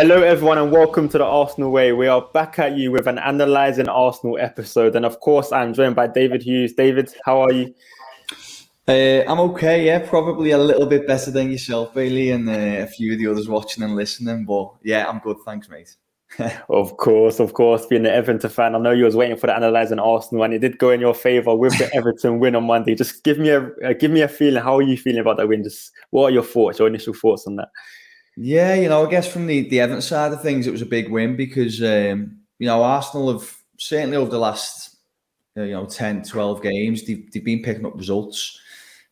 Hello, everyone, and welcome to the Arsenal Way. We are back at you with an analysing Arsenal episode. And of course, I'm joined by David Hughes. David, how are you? Uh, I'm okay, yeah, probably a little bit better than yourself, Bailey, and uh, a few of the others watching and listening. But yeah, I'm good, thanks, mate. of course, of course, being an Everton fan, I know you was waiting for the analysing Arsenal, and it did go in your favour with the Everton win on Monday. Just give me a uh, give me a feeling. How are you feeling about that win? Just what are your thoughts, your initial thoughts on that? Yeah, you know, I guess from the the Everton side of things, it was a big win because um, you know Arsenal have certainly over the last you know 10, 12 games, they've, they've been picking up results.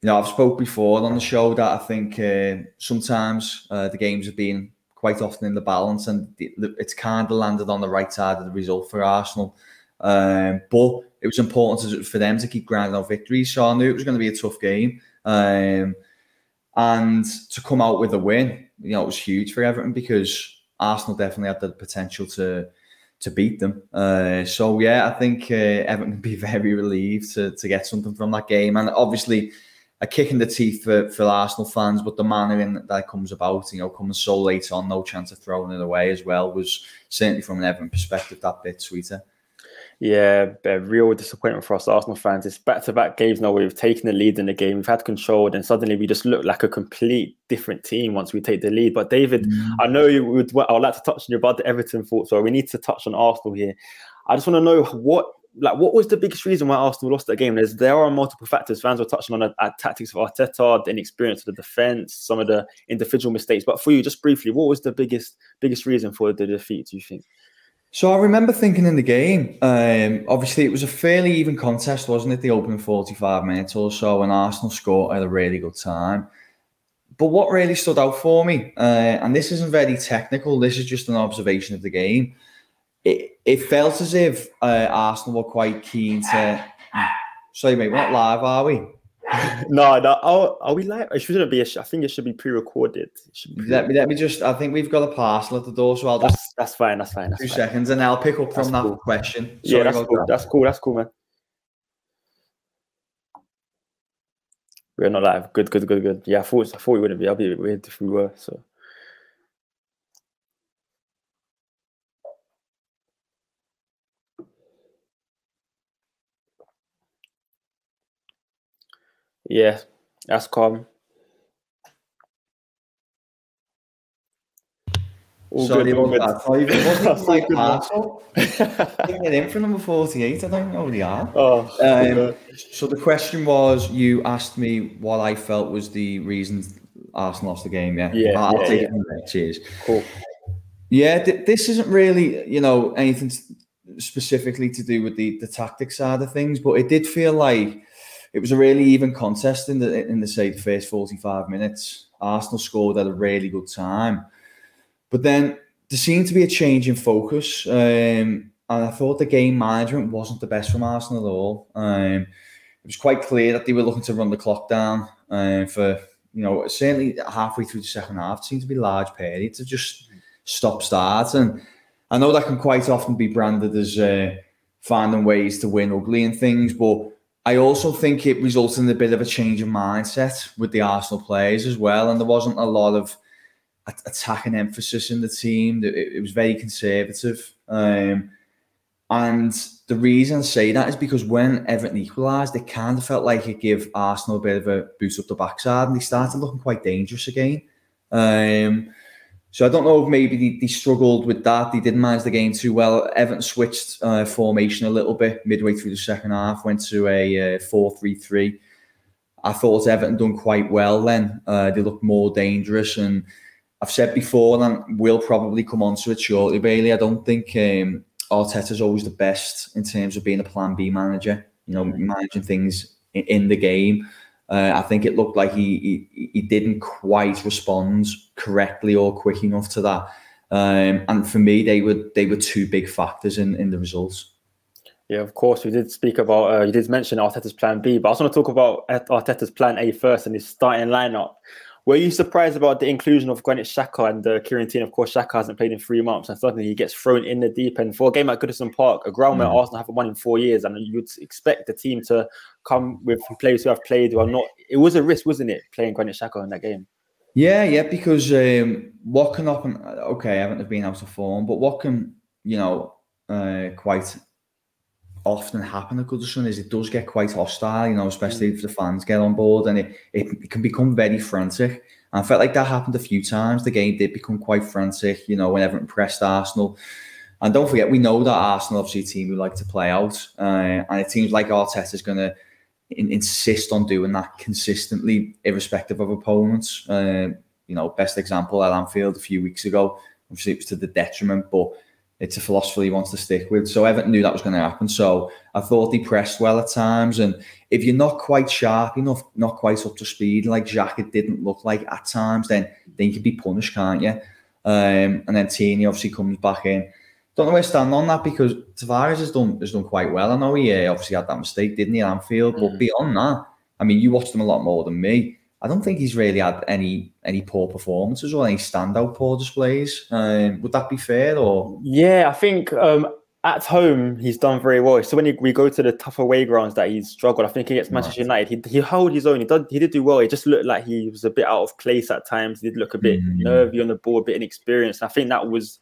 You know, I've spoke before on the show that I think uh, sometimes uh, the games have been quite often in the balance, and it's kind of landed on the right side of the result for Arsenal. Um, but it was important for them to keep grinding out victories. So I knew it was going to be a tough game. Um, and to come out with a win, you know, it was huge for Everton because Arsenal definitely had the potential to to beat them. Uh, so yeah, I think uh, Everton can be very relieved to to get something from that game, and obviously a kick in the teeth for, for Arsenal fans, but the manner in that comes about, you know, coming so late on, no chance of throwing it away as well, was certainly from an Everton perspective that bit sweeter. Yeah, a real disappointment for us Arsenal fans. It's back to back games now. We've taken the lead in the game, we've had control, and suddenly we just look like a complete different team once we take the lead. But David, mm. I know you would. I would like to touch on your about the Everton thoughts, so we need to touch on Arsenal here. I just want to know what like what was the biggest reason why Arsenal lost that game? There's there are multiple factors. Fans were touching on the tactics of Arteta, the inexperience of the defense, some of the individual mistakes. But for you, just briefly, what was the biggest biggest reason for the defeat? Do you think? So I remember thinking in the game, um, obviously it was a fairly even contest, wasn't it? The opening 45 minutes or so, and Arsenal scored at a really good time. But what really stood out for me, uh, and this isn't very technical, this is just an observation of the game. It, it felt as if uh, Arsenal were quite keen to. Sorry, mate, we're not live, are we? no, no. Are, are we live? It shouldn't be. A, I think it should be pre-recorded. Be pre-recorded. Let me let me just. I think we've got a parcel at the door, so I'll just. That's, that's fine. That's fine. That's two fine. seconds, and I'll pick up from that's that cool. question. Sorry yeah, that's cool. That. That's cool. That's cool, man. We're not live. Good, good, good, good. Yeah, I thought I thought we wouldn't be. I'll be weird if we were. So. Yeah, that's calm. All Sorry good, about that. Even, wasn't like Arsenal? it in for number 48. I don't know who they are. Oh, um, so the question was you asked me what I felt was the reasons Arsenal lost the game. Yeah. Yeah. I'll yeah, take yeah. it. Cheers. Cool. Yeah. Th- this isn't really, you know, anything specifically to do with the, the tactics side of things, but it did feel like it was a really even contest in the in the say the first 45 minutes. Arsenal scored at a really good time. But then there seemed to be a change in focus. Um, and I thought the game management wasn't the best from Arsenal at all. Um, it was quite clear that they were looking to run the clock down uh, for, you know, certainly halfway through the second half. It seemed to be large periods of just stop start. And I know that can quite often be branded as uh, finding ways to win ugly and things, but I also think it resulted in a bit of a change of mindset with the Arsenal players as well. And there wasn't a lot of attacking emphasis in the team. It, it was very conservative. Um, and the reason I say that is because when Everton equalised, it kind of felt like it gave Arsenal a bit of a boost up the backside and they started looking quite dangerous again. Um, so I don't know if maybe they, they, struggled with that. They didn't manage the game too well. Everton switched uh, formation a little bit midway through the second half, went to a uh, 4 3 3. I thought Everton done quite well then. Uh, they looked more dangerous. And I've said before, and we'll probably come on to it shortly, Bailey. I don't think um, Arteta's always the best in terms of being a plan B manager, you know, managing things in, in the game. Uh, I think it looked like he, he, he didn't quite respond correctly or quick enough to that. Um, and for me, they were they were two big factors in, in the results. Yeah, of course, we did speak about. Uh, you did mention Arteta's plan B, but I also want to talk about Arteta's plan A first and his starting lineup. Were you surprised about the inclusion of Granit Xhaka and uh, Kieran? Of course, Xhaka hasn't played in three months, and suddenly he gets thrown in the deep end for a game at Goodison Park, a ground mm. where Arsenal haven't won in four years, and you'd expect the team to come with players who have played who are not. It was a risk, wasn't it, playing Granit Xhaka in that game? Yeah, yeah, because um, what can happen? Okay, I haven't been out of form, but what can you know uh, quite often happen at Goodison is it does get quite hostile, you know, especially mm. if the fans get on board and it, it, can become very frantic. And I felt like that happened a few times. The game did become quite frantic, you know, when Everton pressed Arsenal. And don't forget, we know that Arsenal obviously a team who like to play out, uh, and it seems like Arteta is going to in, insist on doing that consistently, irrespective of opponents. Uh, you know, best example at Anfield a few weeks ago. Obviously, it was to the detriment, but it's a philosophy he wants to stick with. So Everton knew that was going to happen. So I thought he pressed well at times. And if you're not quite sharp enough, not quite up to speed, like Xhaka didn't look like at times, then then you can be punished, can't you? Um, and then Tierney obviously comes back in. Don't know where to stand on that because Tavares has done has done quite well. I know he uh, obviously had that mistake, didn't he, at Anfield? Mm. But beyond that, I mean, you watched him a lot more than me. I don't think he's really had any any poor performances or any standout poor displays. Um, would that be fair? Or yeah, I think um, at home he's done very well. So when he, we go to the tough away grounds that he's struggled, I think against Manchester right. United, he he held his own. He did he did do well. He just looked like he was a bit out of place at times. He did look a bit mm-hmm. nervy on the ball, a bit inexperienced. I think that was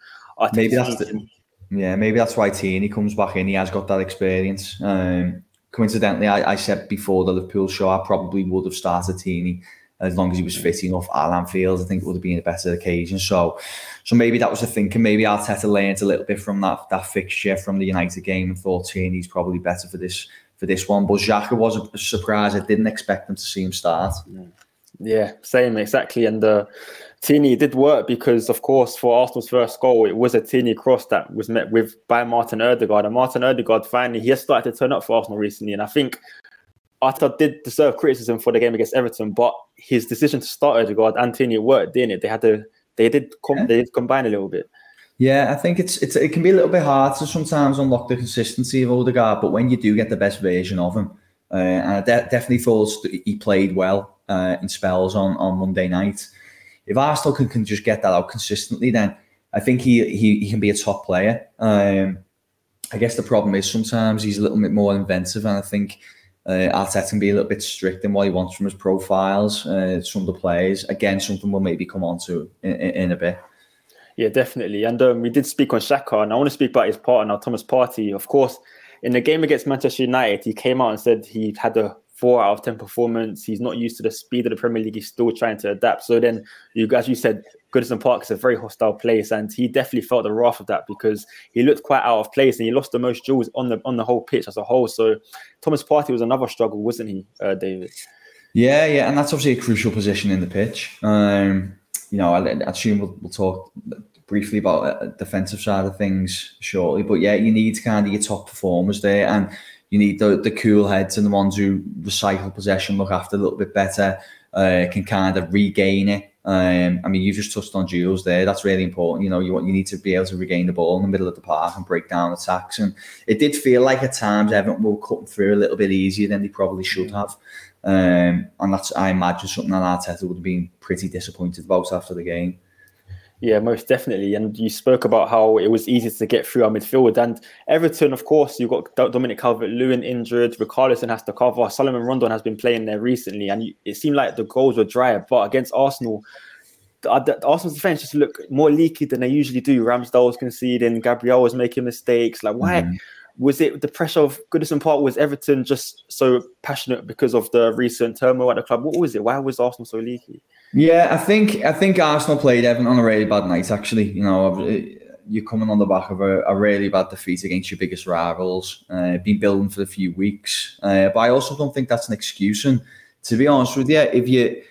maybe that's the, yeah maybe that's why Tierney comes back in. He has got that experience. Um, coincidentally, I, I, said before the Liverpool show, I probably would have started Tierney as long as he was fit enough at Anfield. I think it would have been a better occasion. So, so maybe that was the thinking. Maybe Arteta learned a little bit from that that fixture from the United game and thought Tierney's probably better for this for this one. But Xhaka was a surprise. I didn't expect them to see him start. Yeah, same exactly. And uh, Tierney did work because, of course, for Arsenal's first goal, it was a Tierney cross that was met with by Martin Odegaard. And Martin Odegaard finally he has started to turn up for Arsenal recently, and I think Arteta did deserve criticism for the game against Everton, but his decision to start Odegaard and Tierney worked, didn't it? They had to they did com- yeah. they did combine a little bit. Yeah, I think it's it's it can be a little bit hard to sometimes unlock the consistency of Odegaard, but when you do get the best version of him, uh, and I de- definitely thought he played well uh, in spells on on Monday night if Arsenal can, can just get that out consistently, then I think he he, he can be a top player. Um, I guess the problem is sometimes he's a little bit more inventive, and I think uh, Arteta can be a little bit strict in what he wants from his profiles. Uh, some of the players, again, something we'll maybe come on to in, in, in a bit. Yeah, definitely. And um, we did speak on Xhaka, and I want to speak about his partner, Thomas Partey. Of course, in the game against Manchester United, he came out and said he had a four out of ten performance. He's not used to the speed of the Premier League. He's still trying to adapt. So then, you as you said Goodison Park is a very hostile place, and he definitely felt the wrath of that because he looked quite out of place and he lost the most duels on the on the whole pitch as a whole. So Thomas Partey was another struggle, wasn't he, uh, David? Yeah, yeah, and that's obviously a crucial position in the pitch. Um, you know, I, I assume we'll, we'll talk briefly about a defensive side of things shortly, but yeah, you need kind of your top performers there and you need the, the cool heads and the ones who recycle possession, look after a little bit better, uh, can kind of regain it. Um, I mean, you've just touched on duels there. That's really important. You know, you want you need to be able to regain the ball in the middle of the park and break down attacks. And it did feel like at times Everton were cutting through a little bit easier than they probably should have. Um, and that's I imagine something that Arteta would have been pretty disappointed about after the game. Yeah, most definitely. And you spoke about how it was easy to get through our midfield. And Everton, of course, you've got Dominic Calvert Lewin injured, Richarlison has to cover, Salomon Rondon has been playing there recently. And it seemed like the goals were dry. But against Arsenal, the, the Arsenal's defense just look more leaky than they usually do. Ramsdale was conceding, Gabriel was making mistakes. Like, why? Mm-hmm. Was it the pressure of Goodison Park? Was Everton just so passionate because of the recent turmoil at the club? What was it? Why was Arsenal so leaky? Yeah, I think I think Arsenal played Everton on a really bad night. Actually, you know, you're coming on the back of a, a really bad defeat against your biggest rivals. Uh, been building for a few weeks, uh, but I also don't think that's an excuse. And to be honest with you, if you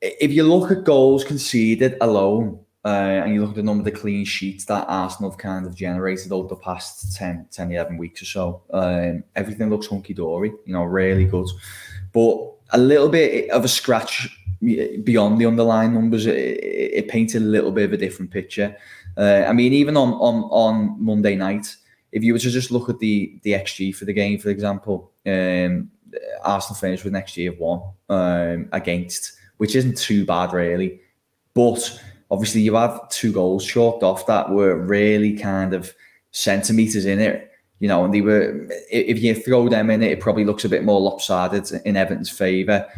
if you look at goals conceded alone, uh, and you look at the number of the clean sheets that Arsenal have kind of generated over the past 10, 10 11 weeks or so, um, everything looks hunky dory, you know, really good. But a little bit of a scratch beyond the underlying numbers, it, it painted a little bit of a different picture. Uh, I mean, even on, on on Monday night, if you were to just look at the the XG for the game, for example, um, Arsenal finished with an XG of one um, against, which isn't too bad really. But obviously, you have two goals chalked off that were really kind of centimeters in it. You know, and they were. If you throw them in, it, it probably looks a bit more lopsided in Everton's favour.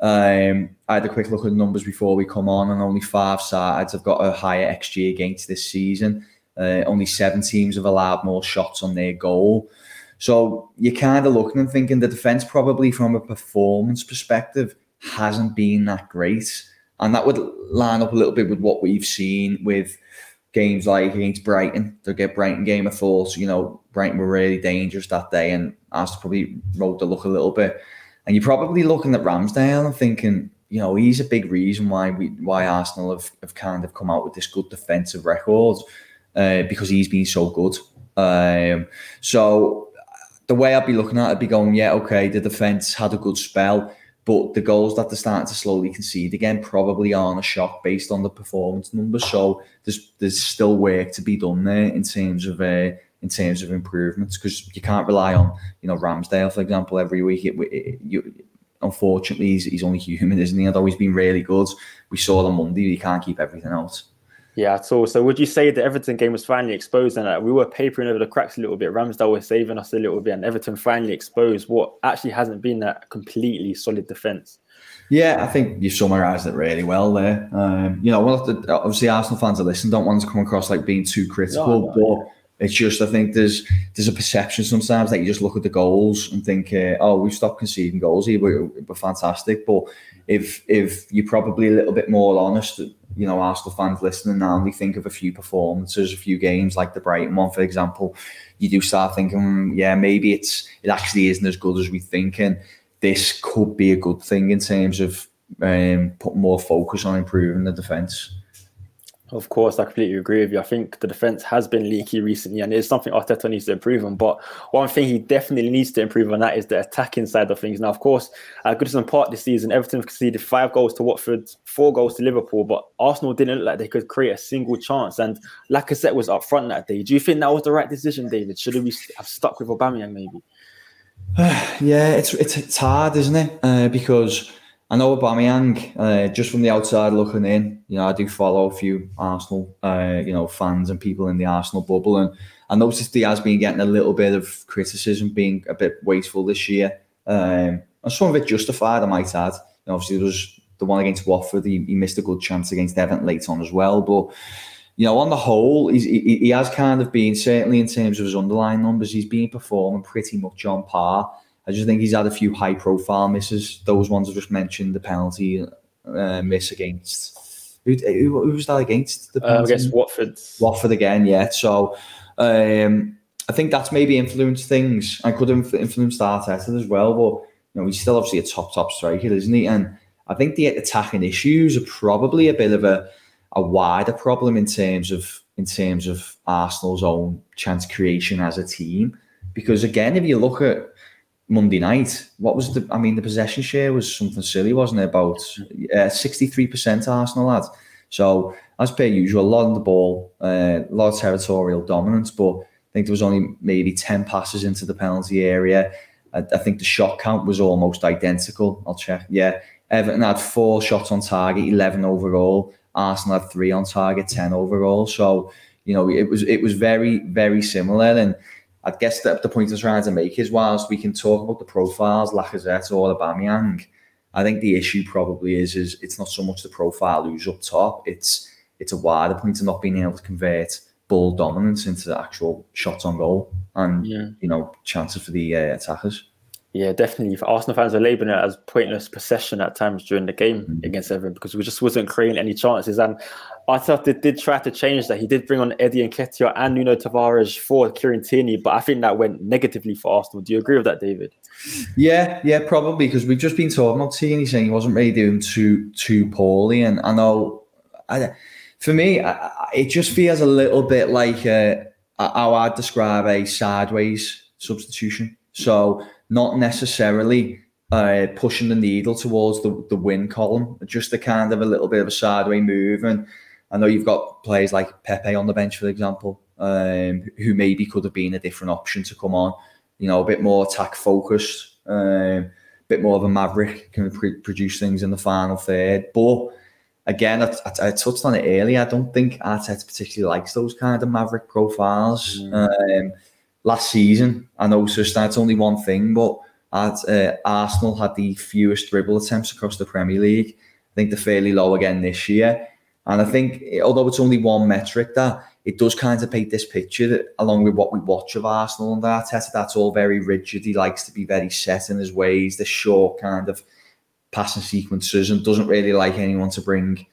Um, I had a quick look at numbers before we come on, and only five sides have got a higher XG against this season. Uh, only seven teams have allowed more shots on their goal. So you're kind of looking and thinking the defence, probably from a performance perspective, hasn't been that great. And that would line up a little bit with what we've seen with games like against Brighton. To get Brighton game, of thought, you know, Brighton were really dangerous that day and Arsenal probably rode the luck a little bit. And you're probably looking at Ramsdale and thinking, you know, he's a big reason why we why Arsenal have, have kind of come out with this good defensive record uh, because he's been so good. Um, so the way I'd be looking at it, I'd be going, yeah, okay, the defence had a good spell, but the goals that they're starting to slowly concede again probably aren't a shock based on the performance numbers. So there's there's still work to be done there in terms of uh, in terms of improvements because you can't rely on you know Ramsdale for example every week. It, it, you, unfortunately, he's, he's only human, isn't he? Although he's been really good, we saw on Monday you can't keep everything out. Yeah, at all. So would you say the Everton game was finally exposed and that we were papering over the cracks a little bit? Ramsdale was saving us a little bit, and Everton finally exposed what actually hasn't been that completely solid defence. Yeah, I think you summarised it really well there. Um, you know, well, obviously Arsenal fans are listening, don't want to come across like being too critical, no, no, but it's just I think there's there's a perception sometimes that you just look at the goals and think, uh, oh, we've stopped conceding goals here, we're, we're fantastic. But if if you're probably a little bit more honest, you know, Arsenal fans listening now, and they think of a few performances, a few games like the Brighton one, for example, you do start thinking, hmm, yeah, maybe it's it actually isn't as good as we think, and this could be a good thing in terms of um, putting more focus on improving the defence. Of course, I completely agree with you. I think the defense has been leaky recently, and it's something Arteta needs to improve on. But one thing he definitely needs to improve on that is the attacking side of things. Now, of course, at Goodison Park this season, Everton conceded five goals to Watford, four goals to Liverpool, but Arsenal didn't look like they could create a single chance. And Lacazette was up front that day. Do you think that was the right decision, David? Should we have stuck with Aubameyang maybe? yeah, it's, it's it's hard, isn't it? Uh, because I know Aubameyang, uh, just from the outside looking in, you know, I do follow a few Arsenal, uh, you know, fans and people in the Arsenal bubble, and I noticed he has been getting a little bit of criticism, being a bit wasteful this year, um, and some of it justified, I might add. You know, obviously, there was the one against Watford, he, he, missed a good chance against Everton late on as well, but you know, on the whole, he, he has kind of been certainly in terms of his underlying numbers, he's been performing pretty much on par I just think he's had a few high profile misses. Those ones I just mentioned, the penalty uh, miss against who, who, who, was that against? The uh, I guess Watford. Watford again, yeah. So um, I think that's maybe influenced things. I could have influenced Arteta as well, but you know he's still obviously a top top striker, isn't he? And I think the attacking issues are probably a bit of a a wider problem in terms of in terms of Arsenal's own chance creation as a team. Because again, if you look at Monday night. What was the? I mean, the possession share was something silly, wasn't it? About uh, sixty-three percent Arsenal had. So as per usual, a lot of the ball, uh, a lot of territorial dominance, but I think there was only maybe ten passes into the penalty area. I, I think the shot count was almost identical. I'll check. Yeah, Everton had four shots on target, eleven overall. Arsenal had three on target, ten overall. So you know, it was it was very very similar and I guess the, the point I'm trying to make is whilst we can talk about the profiles, Lacazette or Aubameyang, I think the issue probably is is it's not so much the profile who's up top. It's it's a wider point of not being able to convert ball dominance into the actual shots on goal and yeah. you know chances for the uh, attackers. Yeah, definitely. Arsenal fans are labeling it as pointless possession at times during the game mm-hmm. against Everton because we just wasn't creating any chances. And I thought they did try to change that. He did bring on Eddie and Nketiah and Nuno Tavares for Kieran Tierney, but I think that went negatively for Arsenal. Do you agree with that, David? Yeah, yeah, probably because we've just been talking about Tierney saying he wasn't really doing too too poorly, and I know, I, for me, I, it just feels a little bit like a, how I'd describe a sideways substitution. So not necessarily uh, pushing the needle towards the, the win column, just a kind of a little bit of a sideways move. And I know you've got players like Pepe on the bench, for example, um, who maybe could have been a different option to come on, you know, a bit more attack focused, um, a bit more of a maverick, can pre- produce things in the final third. But again, I, I, I, touched on it earlier. I don't think Arteta particularly likes those kind of maverick profiles. Mm. Um, last season, I know so that's only one thing, but at uh, Arsenal had the fewest dribble attempts across the Premier League. I think they're fairly low again this year. And I think, although it's only one metric, that it does kind of paint this picture that, along with what we watch of Arsenal and Arteta, that's all very rigid. He likes to be very set in his ways, the short kind of passing sequences, and doesn't really like anyone to bring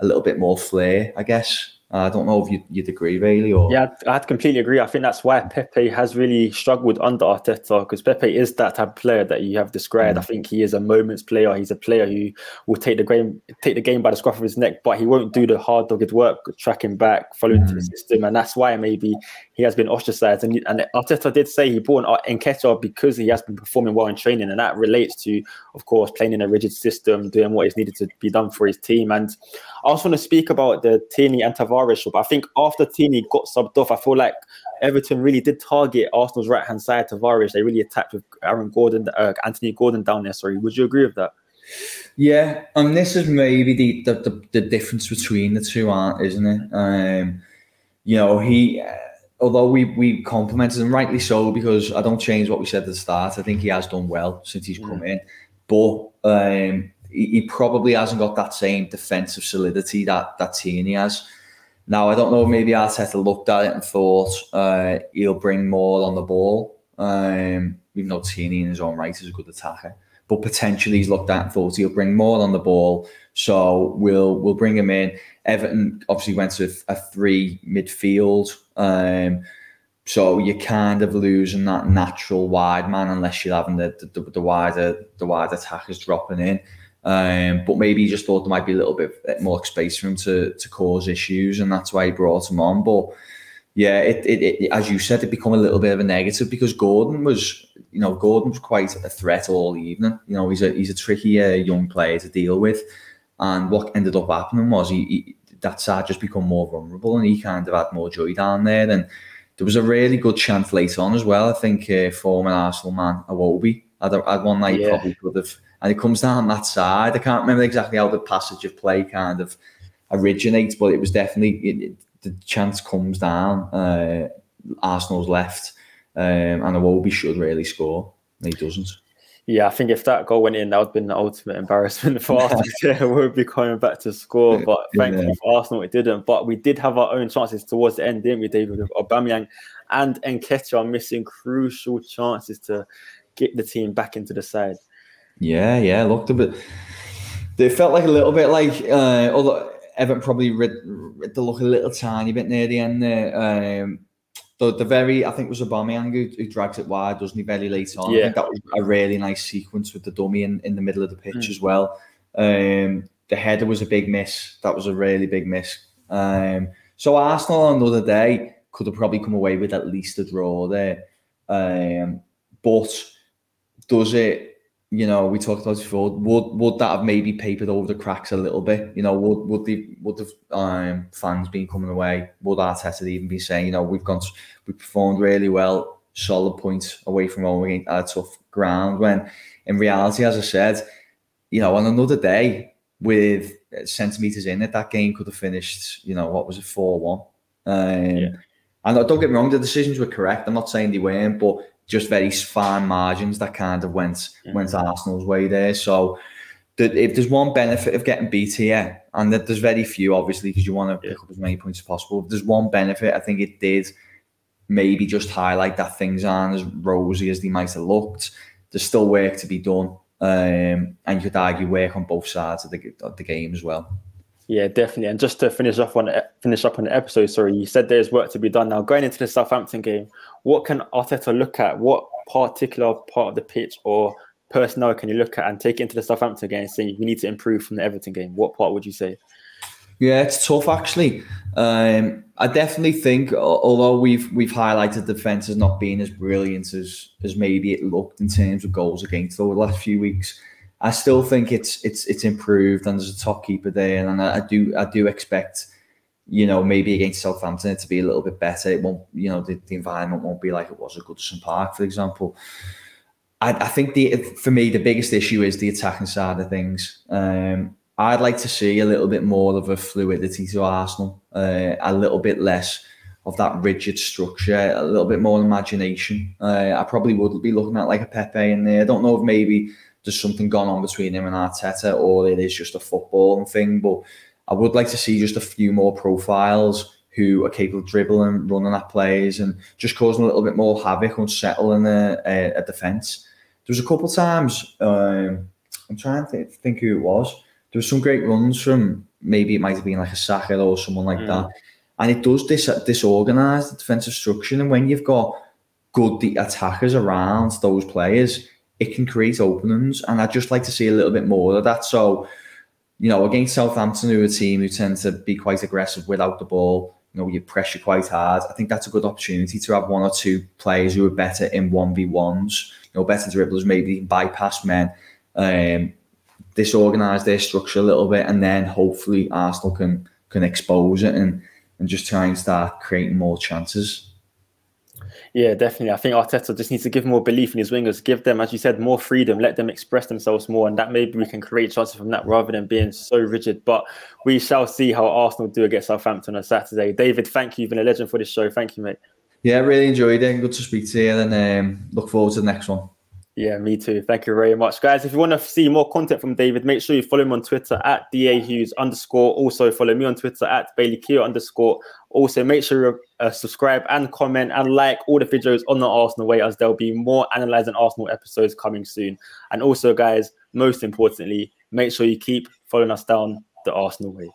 a little bit more flair, I guess. I don't know if you'd, you'd agree, really. Or yeah, I'd completely agree. I think that's why Pepe has really struggled under Arteta because Pepe is that type of player that you have described. Mm. I think he is a moments player. He's a player who will take the game take the game by the scruff of his neck, but he won't do the hard dogged work, tracking back, following mm. the system, and that's why maybe he has been ostracized. And, and Arteta did say he brought in Nketiah because he has been performing well in training, and that relates to, of course, playing in a rigid system, doing what is needed to be done for his team. And I also want to speak about the Tierney and Tavares shop. I think after Tierney got subbed off, I feel like Everton really did target Arsenal's right hand side. Tavares, they really attacked with Aaron Gordon, uh, Anthony Gordon down there. Sorry, would you agree with that? Yeah, and this is maybe the the, the, the difference between the two, aren't isn't it? Um, you know, he. Uh, although we we complimented him rightly so because I don't change what we said at the start. I think he has done well since he's come in, but um, he, he, probably hasn't got that same defensive solidity that that Tierney has. Now I don't know. Maybe Arteta looked at it and thought uh, he'll bring more on the ball. Um, even though Tierney in his own right is a good attacker, but potentially he's looked at and thought he'll bring more on the ball. So we'll we'll bring him in. Everton obviously went to a three midfield. Um, so you're kind of losing that natural wide man unless you're having the the, the wider the wider attackers dropping in. Um, but maybe he just thought there might be a little bit more space for him to to cause issues, and that's why he brought him on. But yeah, it, it, it as you said, it become a little bit of a negative because Gordon was, you know, Gordon was quite a threat all evening. You know, he's a he's a tricky uh, young player to deal with, and what ended up happening was he, he that side just become more vulnerable, and he kind of had more joy down there. And there was a really good chance later on as well. I think uh, former Arsenal man Iwobi had, had one that he yeah. probably could have and it comes down that side. I can't remember exactly how the passage of play kind of originates, but it was definitely it, the chance comes down. Uh, Arsenal's left, um, and Iwobi should really score. And he doesn't. Yeah, I think if that goal went in, that would have been the ultimate embarrassment for Arsenal. yeah, we would be coming back to score, but thankfully yeah. for Arsenal, it didn't. But we did have our own chances towards the end, didn't we, David? With Aubameyang and Nketiah missing crucial chances to get the team back into the side. Yeah, yeah, looked a bit. They felt like a little bit like, uh, although Everton probably read, read the look a little tiny bit near the end there. Um, the, the very, I think it was Aubameyang who, who drags it wide, doesn't he, very late on. Yeah. I think that was a really nice sequence with the dummy in, in the middle of the pitch mm. as well. Um, the header was a big miss. That was a really big miss. Um, so Arsenal on another day could have probably come away with at least a draw there. Um, but does it you know, we talked about before. Would would that have maybe papered over the cracks a little bit? You know, would would the would the um, fans been coming away? Would Arteta even be saying, you know, we've gone, we performed really well, solid points away from home against a tough ground. When in reality, as I said, you know, on another day with centimeters in it, that game could have finished. You know, what was it, four one? Um, yeah. And don't get me wrong, the decisions were correct. I'm not saying they weren't, but just very fine margins that kind of went yeah. went Arsenal's way there. So the, if there's one benefit of getting beat here, and that there's very few, obviously, because you want to pick up as many points as possible. If there's one benefit, I think it did maybe just highlight that things aren't as rosy as they might have looked. There's still work to be done, um, and you could argue work on both sides of the, of the game as well. Yeah, definitely. And just to finish off on finish up on the episode, sorry, you said there's work to be done. Now going into the Southampton game, what can Arteta look at? What particular part of the pitch or personnel can you look at and take into the Southampton game and say we need to improve from the Everton game? What part would you say? Yeah, it's tough actually. Um, I definitely think, although we've we've highlighted the defence as not being as brilliant as as maybe it looked in terms of goals against over the last few weeks, I still think it's it's it's improved and there's a top keeper there, and I, I do I do expect you know maybe against Southampton to be a little bit better. It won't you know the, the environment won't be like it was at Goodison Park, for example. I, I think the for me the biggest issue is the attacking side of things. Um, I'd like to see a little bit more of a fluidity to Arsenal, uh, a little bit less of that rigid structure, a little bit more imagination. Uh, I probably would be looking at like a Pepe in there. I don't know if maybe there's something gone on between him and Arteta, or it is just a footballing thing. But I would like to see just a few more profiles who are capable of dribbling, running at plays, and just causing a little bit more havoc, unsettling a, a, a defence. There was a couple of times. Um, I'm trying to think who it was. There was some great runs from maybe it might have been like a Saka or someone like mm. that, and it does dis- disorganise the defensive structure. And when you've got good attackers around those players, it can create openings. And I'd just like to see a little bit more of that. So, you know, against Southampton, who are a team who tend to be quite aggressive without the ball, you know, you pressure quite hard. I think that's a good opportunity to have one or two players who are better in 1v1s, you know, better dribblers, maybe bypass men, um, disorganise their structure a little bit, and then hopefully Arsenal can can expose it and, and just try and start creating more chances. Yeah, definitely. I think Arteta just needs to give more belief in his wingers, give them, as you said, more freedom, let them express themselves more, and that maybe we can create chances from that rather than being so rigid. But we shall see how Arsenal do against Southampton on Saturday. David, thank you. You've been a legend for this show. Thank you, mate. Yeah, really enjoyed it. Good to speak to you, and um, look forward to the next one. Yeah, me too. Thank you very much, guys. If you want to see more content from David, make sure you follow him on Twitter at da hughes underscore. Also follow me on Twitter at Bailey Keogh underscore. Also, make sure you uh, subscribe and comment and like all the videos on the Arsenal way, as there'll be more analyzing Arsenal episodes coming soon. And also, guys, most importantly, make sure you keep following us down the Arsenal way.